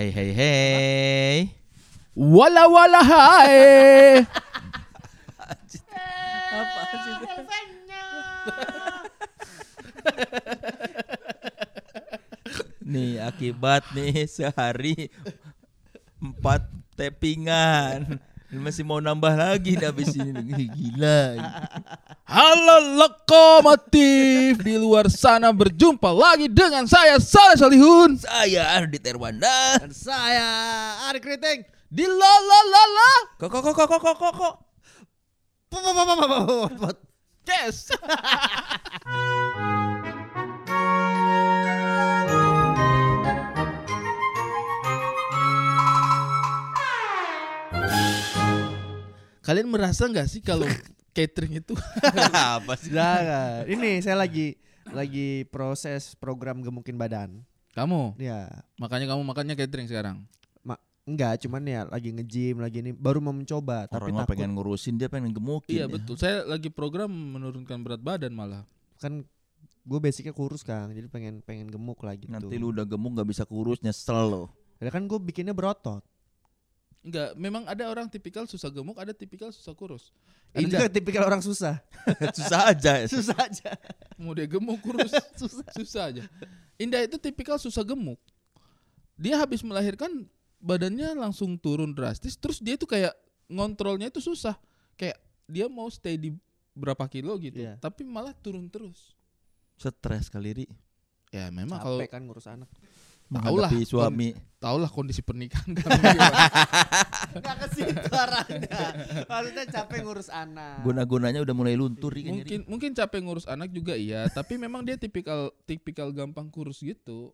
Hey hey hey. Wala wala hai. Apa sih? nih akibat nih sehari empat tappingan masih mau nambah lagi nih abis ini gila Halo lokomotif di luar sana berjumpa lagi dengan saya Saleh Salihun. Saya Ardi Terwanda. Dan saya Ari Kriting. di la la la la. Kok kok kok kok kok kok kok Kes. Kalian merasa nggak sih kalau catering itu apa sih Jangan. Ini saya lagi lagi proses program gemukin badan. kamu? Ya, Makanya kamu makannya catering sekarang. ma enggak cuman ya lagi nge-gym lagi ini baru mau mencoba tapi orang takut pengen ngurusin dia pengen gemukin Iya ya. betul. Saya lagi program menurunkan berat badan malah. kan gue basicnya kurus kang jadi pengen pengen gemuk lagi gitu. nanti lu udah gemuk nggak bisa kurus nyesel lo Ya kan gue bikinnya berotot. Enggak, memang ada orang tipikal susah gemuk, ada tipikal susah kurus. Ada Indah, juga tipikal orang susah. susah aja susah aja. mau dia gemuk kurus susah. susah aja. Indah itu tipikal susah gemuk. Dia habis melahirkan badannya langsung turun drastis, terus dia tuh kayak ngontrolnya itu susah. Kayak dia mau stay di berapa kilo gitu, Iya. tapi malah turun terus. stres kali ri Ya memang kalau Capek kan ngurus anak. Tahu lah, menghadapi suami tau lah kondisi pernikahan kan. Enggak ke situ arahnya. Maksudnya capek ngurus anak. guna-gunanya udah mulai luntur Ri. mungkin mungkin capek ngurus anak juga iya, tapi memang dia tipikal tipikal gampang kurus gitu.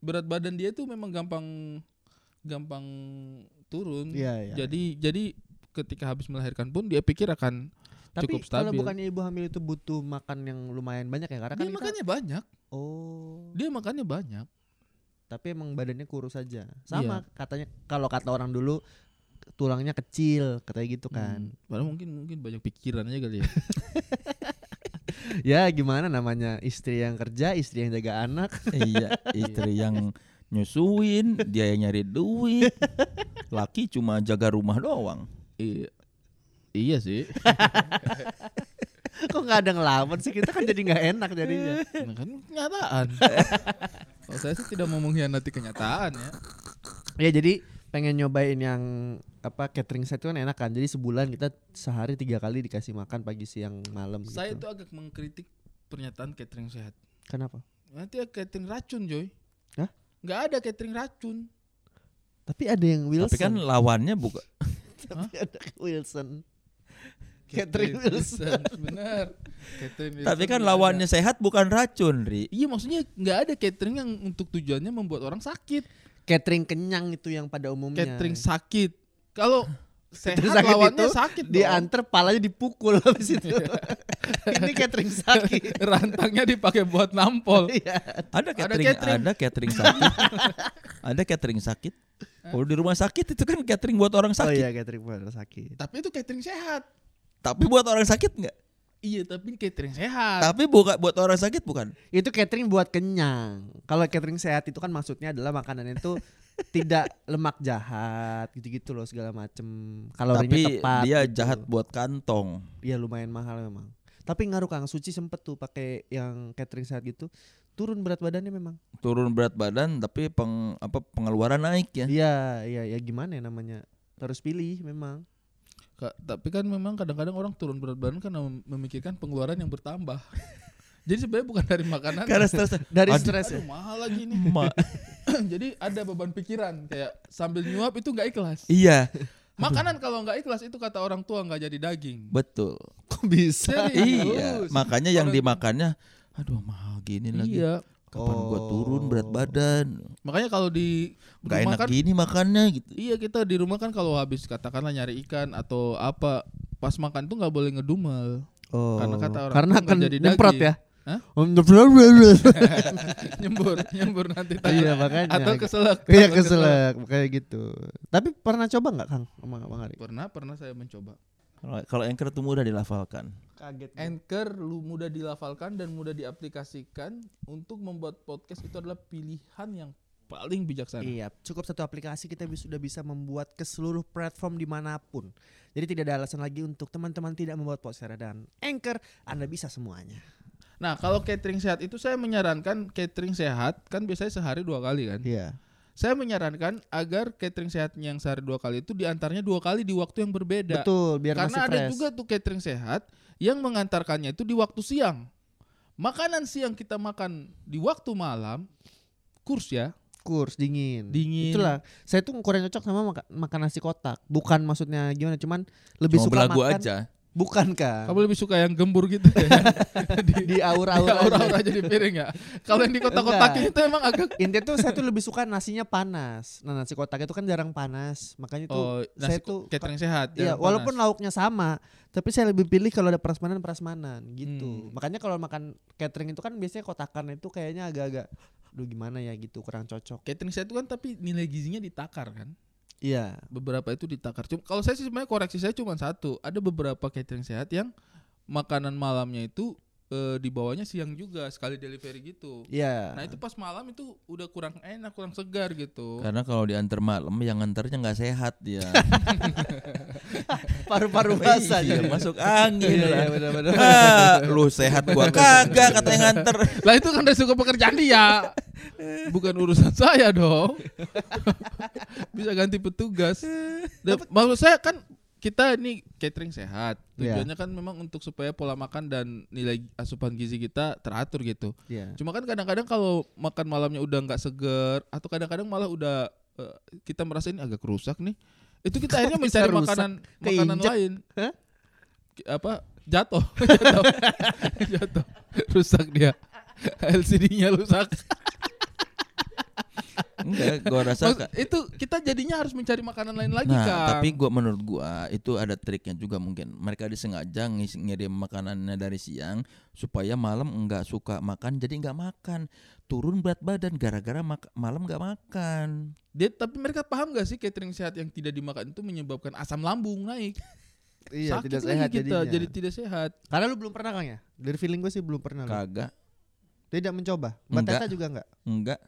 Berat badan dia tuh memang gampang gampang turun. Iya, iya. Jadi jadi ketika habis melahirkan pun dia pikir akan Tapi cukup kalau stabil. bukannya ibu hamil itu butuh makan yang lumayan banyak ya karena kan dia kita- makannya banyak. Oh. Dia makannya banyak. Tapi emang badannya kurus aja. Iya. Sama katanya kalau kata orang dulu tulangnya kecil katanya gitu kan. Hmm, Padahal mungkin mungkin banyak pikiran aja kali ya. Ya gimana namanya istri yang kerja, istri yang jaga anak. iya istri yang nyusuin dia yang nyari duit laki cuma jaga rumah doang iya. Iya sih. Kok nggak ada ngelawan sih kita kan jadi nggak enak jadinya. Nah, kan kenyataan. Kalau saya sih tidak mau mengkhianati kenyataan ya. ya jadi pengen nyobain yang apa catering set itu kan enak kan. Jadi sebulan kita sehari tiga kali dikasih makan pagi siang malam gitu. Saya tuh agak mengkritik pernyataan catering sehat. Kenapa? Nanti ada catering racun, Joy. Hah? Nggak ada catering racun. Tapi ada yang Wilson. tapi kan lawannya bukan Tapi ada Wilson. Catering Wilson. Bener. Catering tapi kan lawannya ada. sehat bukan racun ri Iya maksudnya nggak ada catering yang untuk tujuannya membuat orang sakit. Catering kenyang itu yang pada umumnya. Catering sakit. Kalau sehat sakit lawannya itu sakit dong. Diantar palanya dipukul habis itu. Ini catering sakit. Rantangnya dipakai buat nampol. Iya. ada catering catering. ada catering sakit ada catering sakit kalau di rumah sakit itu kan catering buat orang Oh sakit iya catering buat orang sakit. Tapi itu catering sehat. Tapi buat orang sakit nggak Iya tapi catering sehat. tapi bukan buat orang sakit bukan Itu catering buat kenyang. Kalau catering sehat itu kan maksudnya adalah makanannya itu tidak lemak jahat gitu-gitu loh segala macem. Kalorinya tapi tepat. dia gitu. jahat buat kantong Iya lumayan mahal memang. Tapi ngaruh Kang Suci sempet tuh pakai yang catering sehat gitu. Turun berat badannya memang. turun berat badan tapi peng, apa pengeluaran naik ya Iya, iya, ya gimana ya namanya? Harus pilih memang. Tapi kan memang kadang-kadang orang turun berat badan karena mem- memikirkan pengeluaran yang bertambah. Jadi sebenarnya bukan dari makanan. karena stres Dari Aduh. stres ya. Aduh mahal lagi nih. Ma- Jadi ada beban pikiran kayak sambil nyuap itu nggak ikhlas. iya Makanan kalau nggak ikhlas itu kata orang tua nggak jadi daging. betul Kok bisa? iya Serius. makanya yang Orang- dimakannya aduh mahal gini lagi Iya. Kapan gua Oh. turun berat badan Makanya kalau di nggak rumah enak kan gini makannya gitu Iya kita di rumah kan kalau habis katakanlah nyari ikan atau apa pas makan tuh nggak boleh ngedumel. Oh. Karena kata orang Karena akan jadi nyemprot daging. ya. Hah? Nyemprot. nyembur, nyembur nanti Iya tangan. makanya. Atau keselak. Iya keselak kayak gitu. Tapi pernah coba nggak Kang sama Bang Ari? Pernah pernah saya mencoba. Kalau kalau anchor tuh mudah dilafalkan Kaget. Anchor lu mudah dilafalkan dan mudah diaplikasikan untuk membuat podcast itu adalah pilihan yang paling bijaksana. Iya, cukup satu aplikasi kita sudah bisa membuat ke seluruh platform di mana pun. Jadi tidak ada alasan lagi untuk teman-teman tidak membuat Podsera dan Anchor. Anda bisa semuanya. Nah, kalau catering sehat itu saya menyarankan catering sehat kan biasanya sehari dua kali kan. Iya. Saya menyarankan agar catering sehat yang sehari dua kali itu di antaranya dua kali di waktu yang berbeda. Betul, biar Karena masih ada fresh. juga tuh catering sehat yang mengantarkannya itu di waktu siang. Makanan siang kita makan di waktu malam, kurs ya, kurs dingin. dingin. Itulah, saya tuh kurang cocok sama maka- makan nasi kotak. Bukan maksudnya gimana, cuman lebih Cuma suka belagu makan. aja. Bukan kan? Kamu lebih suka yang gembur gitu ya? di aur-aur Ya, aja. aura-aura jadi piring ya. Kalau yang di kotak-kotakin itu emang agak Intinya tuh saya tuh lebih suka nasinya panas. Nah nasi kotak itu kan jarang panas, makanya tuh oh, saya nasi tuh catering sehat. Iya, walaupun panas. lauknya sama, tapi saya lebih pilih kalau ada prasmanan prasmanan gitu. Hmm. Makanya kalau makan catering itu kan biasanya kotakan itu kayaknya agak-agak, duh gimana ya gitu kurang cocok. catering sehat itu kan tapi nilai gizinya ditakar kan. Iya, Beberapa itu ditakar. Cuma kalau saya sih sebenarnya koreksi saya cuma satu. Ada beberapa catering sehat yang makanan malamnya itu eh, dibawanya siang juga sekali delivery gitu. iya. Nah itu pas malam itu udah kurang enak, kurang segar gitu. Karena kalau diantar malam yang nganternya nggak sehat dia. paru-paru basah Iya, masuk angin Iya, lah. iya, benar-benar. Ah, lu sehat gua kagak kata yang nganter. Lah itu kan resiko pekerjaan dia. Bukan urusan saya dong. Bisa ganti petugas. Dan maksud saya kan kita ini catering sehat. Iya. Tujuannya kan memang untuk supaya pola makan dan nilai asupan gizi kita teratur gitu. Iya. Cuma kan kadang-kadang kalau makan malamnya udah nggak seger atau kadang-kadang malah udah eh, kita merasa ini agak rusak nih. Itu kita akhirnya mencari rusak? makanan makanan lain. Ki- Apa? Jatuh. jatuh. jatuh. Rusak dia. LCD-nya rusak. Enggak, gua rasa Maksud- itu kita jadinya harus mencari makanan lain lagi Nah, kan. tapi gua menurut gua itu ada triknya juga mungkin. Mereka disengaja ngis- ngirim makanannya dari siang supaya malam enggak suka makan jadi enggak makan. Turun berat badan gara-gara mak- malam enggak makan. dia tapi mereka paham gak sih catering sehat yang tidak dimakan itu menyebabkan asam lambung naik. Iya, Sakit tidak lagi sehat kita, jadinya. jadi tidak sehat. Karena lu belum pernah Kang ya? Dari feeling gue sih belum pernah. lu. Kagak, Tidak mencoba. Mbak Enggak. Tata juga enggak? enggak.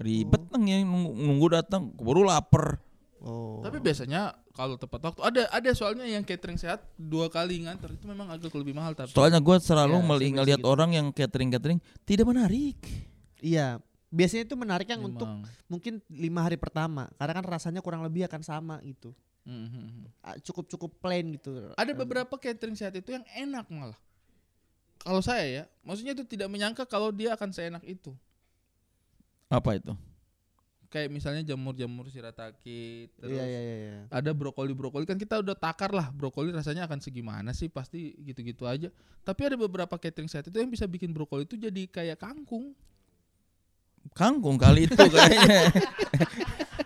Ribet nang ya nunggu, nunggu datang, baru lapar. Oh. Tapi biasanya kalau tepat waktu ada ada soalnya yang catering sehat dua kali nganter itu memang agak lebih mahal tapi. Soalnya gua selalu Ya, ngelihat gitu. orang yang catering-catering tidak menarik. Iya. Biasanya itu menarik yang untuk Memang. mungkin lima hari pertama karena kan rasanya kurang lebih akan sama gitu Mhm. Ah, cukup cukup plain gitu Ada beberapa catering sehat itu yang enak malah. Kalau saya ya, maksudnya itu tidak menyangka kalau dia akan seenak itu. Apa itu? Kayak misalnya jamur-jamur shirataki, terus iya iya iya iya. ada brokoli-brokoli kan kita udah takar lah brokoli rasanya akan segimana sih pasti gitu-gitu aja. Tapi ada beberapa catering sehat itu yang bisa bikin brokoli itu jadi kayak kangkung. Kangkung kali itu kayaknya.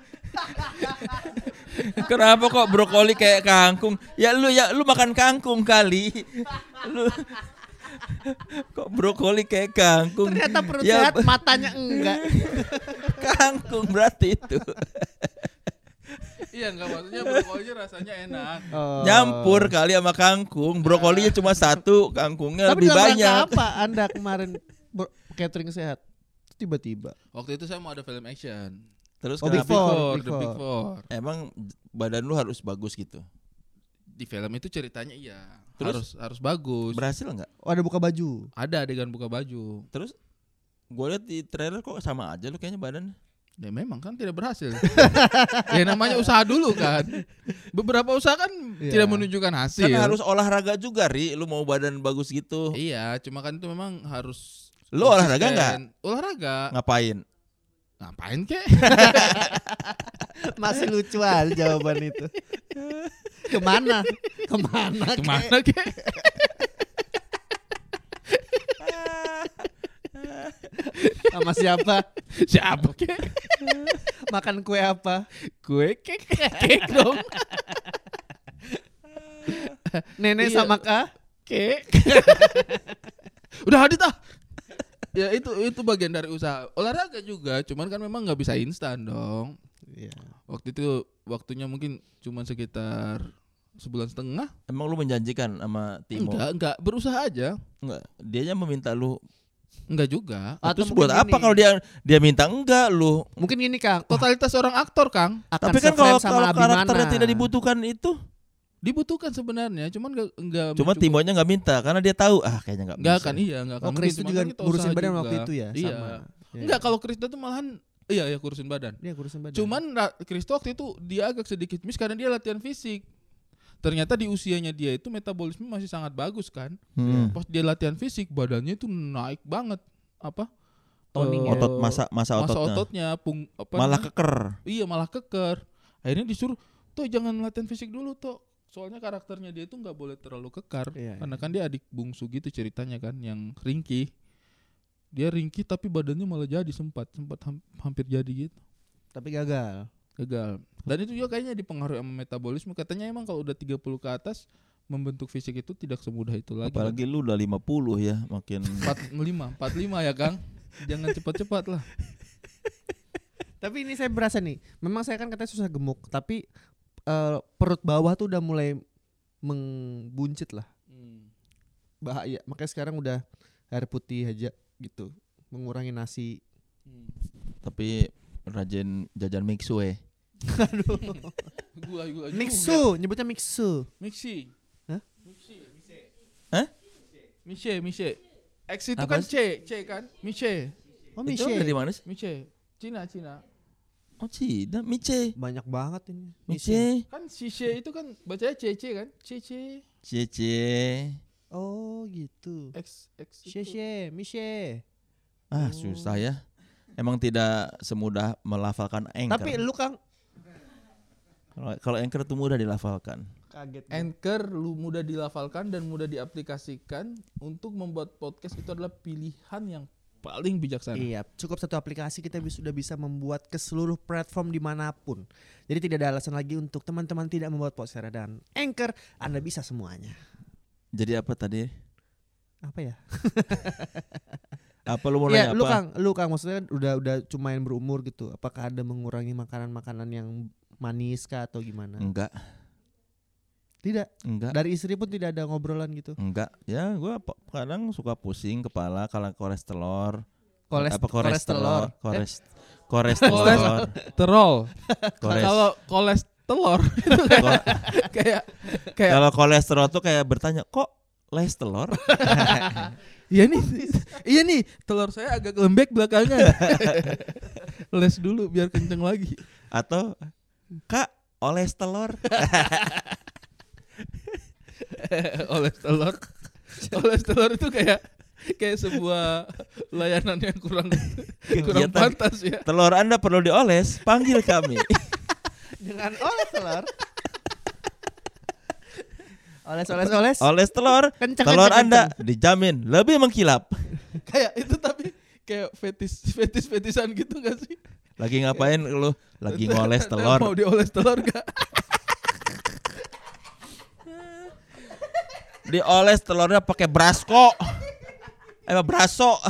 Kenapa kok brokoli kayak kangkung? Ya lu ya lu makan kangkung kali. Lu kok brokoli kayak kangkung? ternyata perut Ya, sehat matanya enggak kangkung berarti itu. Iya enggak maksudnya brokolinya rasanya enak. Oh. Nyampur kali sama kangkung. Brokolinya cuma satu, kangkungnya tapi lebih banyak. apa anda kemarin catering sehat tiba-tiba Waktu itu saya mau ada film action. Terus Oh, Big? Four, Four, Big The Big Four. Four. Emang badan lu harus bagus gitu. Di film itu ceritanya iya. Terus? Harus harus bagus. Berhasil nggak? oh ada buka baju Ada adegan buka baju. Terus gue lihat di trailer kok sama aja lu kayaknya badan. Ya memang kan tidak berhasil. ya namanya usaha dulu kan. Beberapa usaha kan Iya. tidak menunjukkan hasil. Kan harus olahraga juga, Ri. Lu mau badan bagus gitu. Iya, cuma kan itu memang harus Lu olahraga nggak? konsisten. Olahraga. Ngapain? Ngapain kek? masih lucu aja jawaban itu ke mana ke mana Kek? Ke mana kek? sama siapa Siapa kek? makan kue apa Gue kek. Kek dong. nenek Iya. sama kak Kek. Udah hadit ah. Ya itu itu bagian dari usaha olahraga juga, cuman kan memang nggak bisa instan dong. Iya. Waktu itu waktunya mungkin cuma sekitar sebulan setengah. Emang lu menjanjikan sama Timo? Enggak, enggak berusaha aja. Enggak. Dianya meminta lu Enggak juga. Atau Terus buat apa kalau dia dia minta enggak lu? Mungkin gini Kang. Totalitas orang aktor, Kang, akan Tapi kan kalau kalau karakternya tidak dibutuhkan itu, dibutuhkan sebenarnya, cuman enggak enggak cuma mencukup- Timonya nggak minta karena dia tahu ah kayaknya nggak Enggak bisa. kan iya, enggak Oh, akan Chris mungkin. itu juga ngurusin badan juga. waktu itu ya Iya. sama. Ya. Enggak, kalau Kristo tuh malahan iya ya kurusin badan. Dia ngurusin badan. Cuman Kristo waktu itu dia agak sedikit miss karena dia latihan fisik. Ternyata di usianya dia itu metabolisme masih sangat bagus kan. Hmm. Pas dia latihan fisik badannya itu naik banget. Apa? Toning Eh, ya. Otot masa masa masa ototnya. ototnya pung apa Malah namanya? keker. Iya malah keker. Akhirnya disuruh tuh jangan latihan fisik dulu tuh. Soalnya karakternya dia itu nggak boleh terlalu kekar. Iya, Karena kan dia adik bungsu gitu ceritanya kan yang ringkih. Dia ringkih tapi badannya malah jadi sempat sempat ham- hampir jadi gitu. Tapi gagal. Gagal. Dan itu juga kayaknya dipengaruhi sama metabolisme. Katanya emang kalau udah 30 ke atas membentuk fisik itu tidak semudah itu lagi. Apalagi lu udah 50 ya, makin 45, 45 ya Kang. Jangan cepat-cepat lah. Tapi ini saya berasa nih, memang saya kan katanya susah gemuk, tapi eh, perut bawah tuh udah mulai membuncit lah, bahaya. Makanya sekarang udah air putih aja gitu, mengurangi nasi. tapi rajin jajan mixu eh. Aduh, Gua gua mixu, nyebutnya mixu. Mixi. Hah? Mixi. Hah? Miche, Miche. X itu Apa kan C, C kan? Miche. Oh, Itu Miche. dari mana sih? Miche. Cina, Cina. Oh, Cina, Mice. Banyak banget ini. Mice. Kan si C itu kan bacanya C, C kan? C, C. Cici. Oh, gitu. X, X. Sheshe, Miche. Ah, susah ya. Emang tidak semudah melafalkan anchor. Tapi lu Kang Kalau- kalau anchor itu mudah dilafalkan. kaget. Anchor lu mudah dilafalkan dan mudah diaplikasikan untuk membuat podcast itu adalah pilihan yang paling bijaksana. Iya, cukup satu aplikasi kita sudah bisa membuat ke seluruh platform di mana pun. Jadi tidak ada alasan lagi untuk teman-teman tidak membuat podcast dan Anchor, Anda bisa semuanya. Jadi apa tadi? Apa ya? Apa lu mau Iya, nanya lu apa? Kang, lu Kang maksudnya udah udah cumain berumur gitu. Apakah ada mengurangi makanan-makanan yang manis kah atau gimana? Enggak, Tidak. enggak. Dari istri pun tidak ada ngobrolan gitu. Enggak, ya gua kadang suka pusing kepala kalau kolesterol. Kolest- apa kolesterol? Eh, Kores kolesterol. Terol. Kores- Kalau kolesterol itu kayak kayak kayak Kalau kolesterol tuh kayak bertanya, kok les telur? iya nih iya nih telur saya agak lembek belakangan. Les dulu biar kenceng lagi. Atau kak oles telur? oles telur. Oles telur itu kayak kayak sebuah layanan yang kurang kurang Kegiatan. pantas ya. Telur anda perlu dioles, panggil kami. Dengan oles telur. oles oles oles. oles telur, Kenceng, telur kenceng, anda dijamin lebih mengkilap. Kayak itu tapi kayak fetis fetis fetisan gitu gak sih? Lagi ngapain lu? Lagi ngoles Mau telur. dioles telur gak? Dioles telurnya pakai brasko. Eh braso.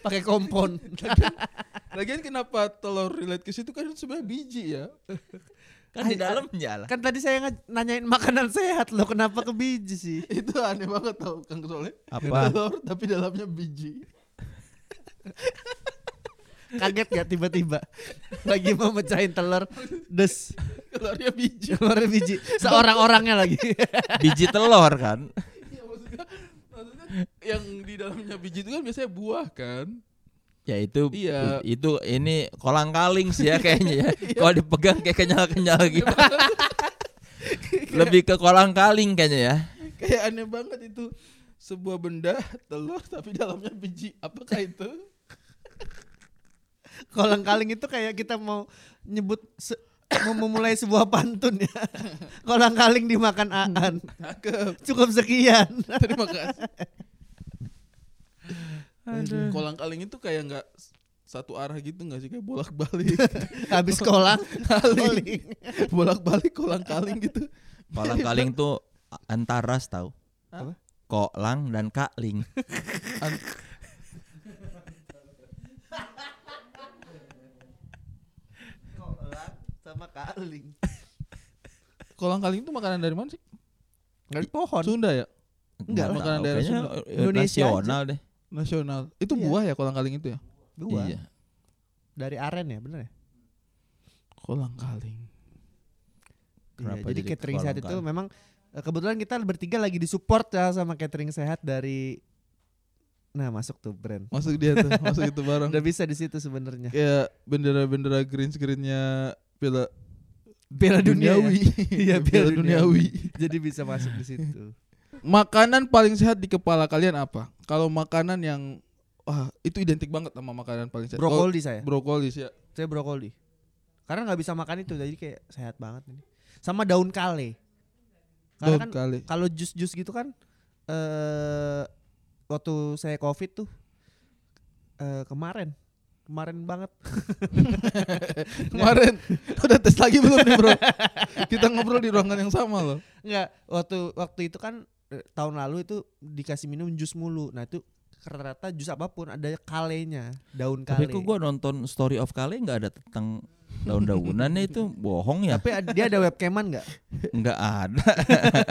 Pakai kompon. Lagian kenapa telur relate ke situ kan sebenarnya biji ya? Kan di dalamnya lah. kan tadi saya nanyain makanan sehat loh, kenapa ke biji sih? itu aneh banget tau Kang Soleh. Apa? Telur tapi dalamnya biji. Kaget gak tiba-tiba lagi mau mecahin telur, des Telurnya biji. biji seorang-orangnya lagi. Biji telur kan. Iya maksudnya, maksudnya yang di dalamnya biji itu kan biasanya buah kan. Ya itu Iya. itu ini kolang kaling sih ya kayaknya ya. Kalau dipegang kayak kenyal-kenyal gitu. Lebih ke kolang kaling kayaknya ya. Kayak aneh banget itu sebuah benda telur tapi dalamnya biji. Apakah itu? Kolang kaling itu kayak kita mau nyebut se- memulai sebuah pantun ya. Kolang kaling dimakan aan. Cakep. Cukup sekian. Terima kasih. Kolang kaling itu kayak nggak satu arah gitu nggak sih kayak bolak balik Habis kolang kaling bolak balik kolang kaling gitu Kolang kaling tuh antaras tahu. Apa? Kolang dan. Kolang sama kaling. kolang kaling itu makanan dari mana sih Dari pohon. Sunda ya Enggak lah. Makanan daerah kayaknya Sunda. eh, Indonesia nasional deh. nasional. Itu Iya. buah ya kolang kaling itu ya? Dua. Iya. Dari aren ya, bener ya? Kolang kaling. Iya, Kenapa jadi jadi catering sehat itu kaling? memang eh, kebetulan kita bertiga lagi disupport ya sama catering sehat dari Nah, masuk tuh brand. Masuk dia tuh, masuk itu barang. Udah bisa di situ sebenarnya. Kayak bendera-bendera green screennya Piala Piala dunia. ya? duniawi. Iya, Piala duniawi. Jadi bisa masuk di situ. Makanan paling sehat di kepala kalian apa? Kalau makanan yang wah itu identik banget sama makanan paling sehat. Brokoli saya. Brokoli sih ya. Saya brokoli. Karena nggak bisa makan itu, jadi kayak sehat banget ini. Sama daun kale. Karena Daun kan kale. kalau jus-jus gitu kan eh waktu saya covid tuh eh kemarin kemarin banget Kemarin udah tes lagi belum nih bro? Kita ngobrol di ruangan yang sama loh. Enggak, waktu waktu itu kan eh, tahun lalu itu dikasih minum jus mulu. Nah, itu rata-rata jus apa pun ada kalenya, daun kale. Tapi kok gua nonton Story of Kale nggak ada tentang daun-daunannya itu bohong ya? Tapi dia ada webcaman enggak? Nggak ada.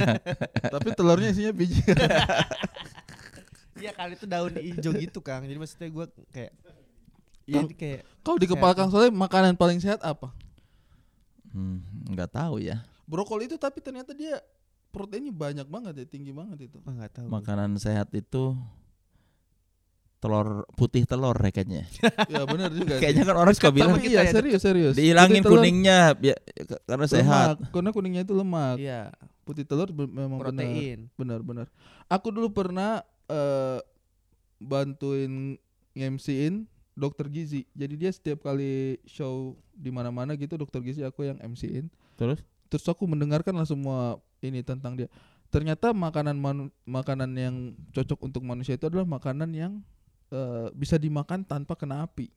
Tapi telurnya isinya biji. Iya, kali itu daun hijau gitu, Kang. Jadi maksudnya gua kayak Iya, kayak Kalau di kepala Kang Soleh makanan paling sehat apa? Hmm, nggak tahu ya. Brokoli itu tapi ternyata dia proteinnya banyak banget ya, tinggi banget itu. ah, enggak tahu. Makanan sehat itu telur putih telur ya kayaknya. ya benar juga. Kayaknya kan orang suka bilang Tapi iya serius serius. dihilangin kuningnya biar, karena sehat. lemak, Karena kuningnya itu lemak. Iya, Putih telur memang protein. Benar benar. Aku dulu pernah eh, bantuin nge-MC-in dokter gizi. Jadi dia setiap kali show di mana-mana gitu dokter gizi aku yang MC-in. Terus Terus aku mendengarkan lah semua ini tentang dia. Ternyata makanan manu- makanan yang cocok untuk manusia itu adalah makanan yang eh, bisa dimakan tanpa kena api.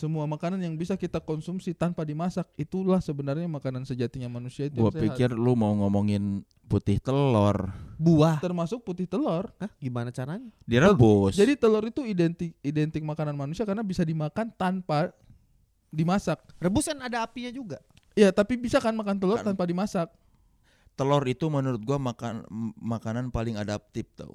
Semua makanan yang bisa kita konsumsi tanpa dimasak itulah sebenarnya makanan sejatinya manusia itu. gua sehat. pikir lu mau ngomongin putih telur Buah. termasuk putih telur. Hah, gimana caranya? direbus. Jadi telur itu identik identik makanan manusia karena bisa dimakan tanpa dimasak. Rebus kan ada apinya juga. Iya, tapi bisa kan makan telur Kan. tanpa dimasak. telur itu menurut gua makan m- makanan paling adaptif tau.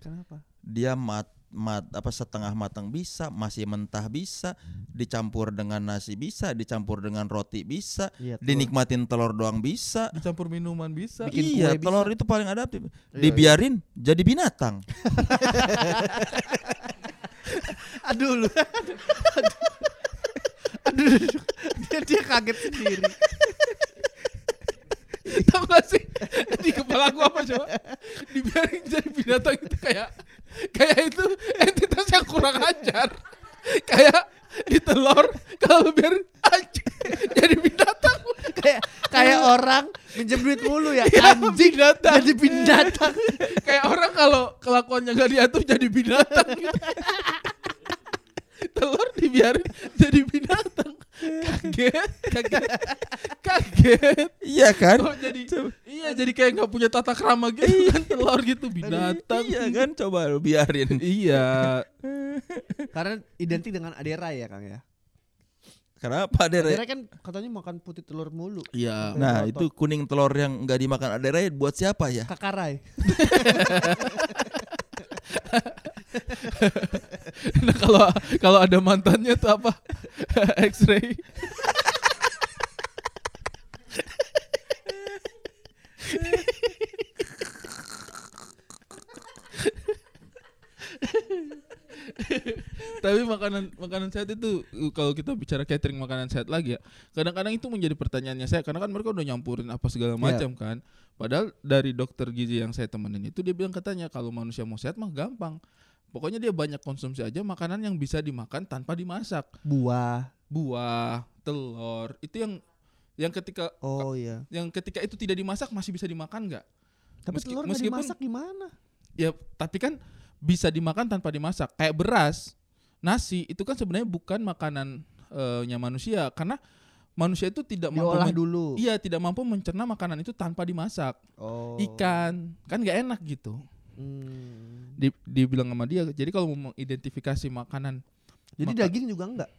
Kenapa? Dia mat mat apa setengah matang bisa, masih mentah bisa, dicampur dengan nasi bisa, dicampur dengan roti bisa, Iya. telur. dinikmatin telur doang bisa. Dicampur minuman bisa. Bikin iya, kue bisa. telur itu paling adaptif. Iya, Dibiarin jadi binatang. Aduh lu. Aduh. Aduh. Aduh. Dia, dia kaget sendiri. Tahu gak sih di kepala aku apa coba? Dibiarin jadi binatang itu kayak kayak itu entitas yang kurang ajar. Kayak di telur kalau biarin anjing jadi binatang. kayak kayak orang minjem duit mulu ya. Ya, Anjing binatang. jadi binatang. kayak orang kalau kelakuannya gak diatur jadi binatang gitu. telur dibiarin jadi binatang kaget kaget kaget Iya kan? kok jadi iya jadi kayak nggak punya tata krama gitu kan telur gitu binatang Iya kan coba lu biarin. iya Karena identik dengan adera ya Kang ya. Kenapa? Adera kan katanya makan putih telur mulu. iya Nah, itu kuning telur yang nggak dimakan Adere buat siapa ya? Kakarai. nah kalau kalau ada mantannya tuh apa? X-ray. Tapi makanan makanan sehat itu uh, kalau kita bicara catering makanan sehat lagi ya, kadang-kadang itu menjadi pertanyaannya saya karena kan mereka udah nyampurin apa segala macam kan. Padahal dari dokter gizi yang saya temenin itu dia bilang katanya kalau manusia mau sehat mah gampang. Pokoknya dia banyak konsumsi aja makanan yang bisa dimakan tanpa dimasak. Buah. Buah, telur, itu yang yang ketika Oh iya. yang ketika itu tidak dimasak masih bisa dimakan nggak? Tapi Meski- telur meskipun- dimasak gimana? Ya, tapi kan bisa dimakan tanpa dimasak. Kayak beras, nasi itu kan sebenarnya bukan makanan eh, nya manusia karena manusia itu tidak mampu Diolah men- dulu. Iya, tidak mampu mencerna makanan itu tanpa dimasak. Oh. Ikan kan nggak enak gitu. Hmm. Di, dibilang sama dia. Jadi kalau mau mengidentifikasi makanan Jadi Maka- daging juga enggak.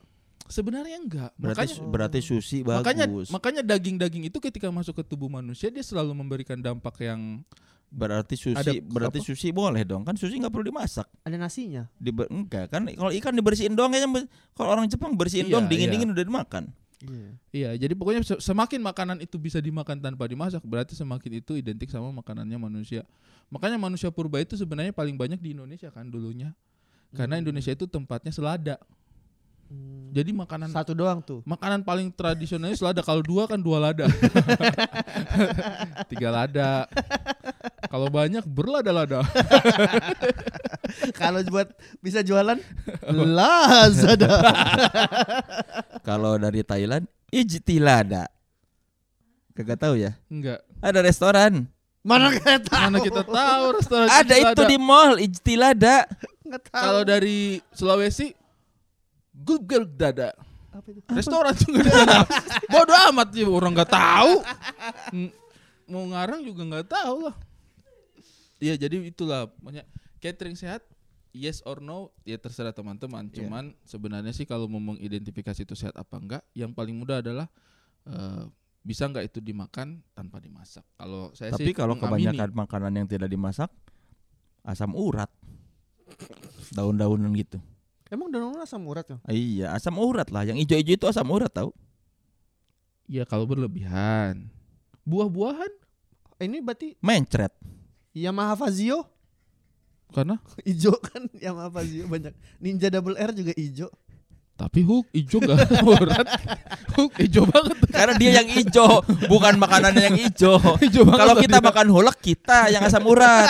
sebenarnya enggak. Berarti makanya berarti sushi bagus. makanya makanya daging-daging itu ketika masuk ke tubuh manusia dia selalu memberikan dampak yang Berarti sushi Ada berarti apa? sushi boleh dong. Kan sushi nggak perlu dimasak. Ada nasinya. Diber, enggak kan kalau ikan dibersihin doang kayaknya be- kalau orang Jepang bersihin Iya, doang dingin-dingin udah dimakan. Iya. Iya, jadi pokoknya se- semakin makanan itu bisa dimakan tanpa dimasak, berarti semakin itu identik sama makanannya manusia. Makanya manusia purba itu sebenarnya paling banyak di Indonesia kan dulunya. Karena Indonesia itu tempatnya selada. Hmm. Jadi makanan Satu doang tuh. makanan paling tradisionalnya selada. Kalau dua kan dua lada. Tiga lada. Kalau banyak berlada-lada. Kalau buat bisa jualan Lazada. Kalau dari Thailand Ijtilada. Kagak tahu ya. Enggak. Ada restoran. Mana kita tahu? Mana kita tahu restoran Ada itu selada. di mall Ijtilada. Kalau dari Sulawesi Google dada. Apa itu? Restoran juga ada. Bodoh amat sih orang nggak tahu. Mau ngarang juga nggak tahu lah. Iya jadi itulah banyak catering sehat yes or no ya terserah teman-teman. Iya. Cuman sebenarnya sih kalau mau mengidentifikasi itu sehat apa enggak, yang paling mudah adalah eh, bisa nggak itu dimakan tanpa dimasak. Kalau saya Tapi sih kalau mengamini. kebanyakan makanan yang tidak dimasak asam urat. Daun-daunan gitu. Emang daun asam urat ya? Iya, asam urat lah. Yang ijo-ijo itu asam urat tahu. Iya kalau berlebihan. Buah-buahan Ini berarti Mencret. Yamaha Fazio karena Ijo kan Yamaha Fazio banyak. Ninja Double R juga ijo. tapi Hulk hijau gak urat. Hulk hijau banget. Karena dia yang ijo, bukan makanannya yang ijo. Hijau banget Kalau kita makan hulek kita yang asam urat.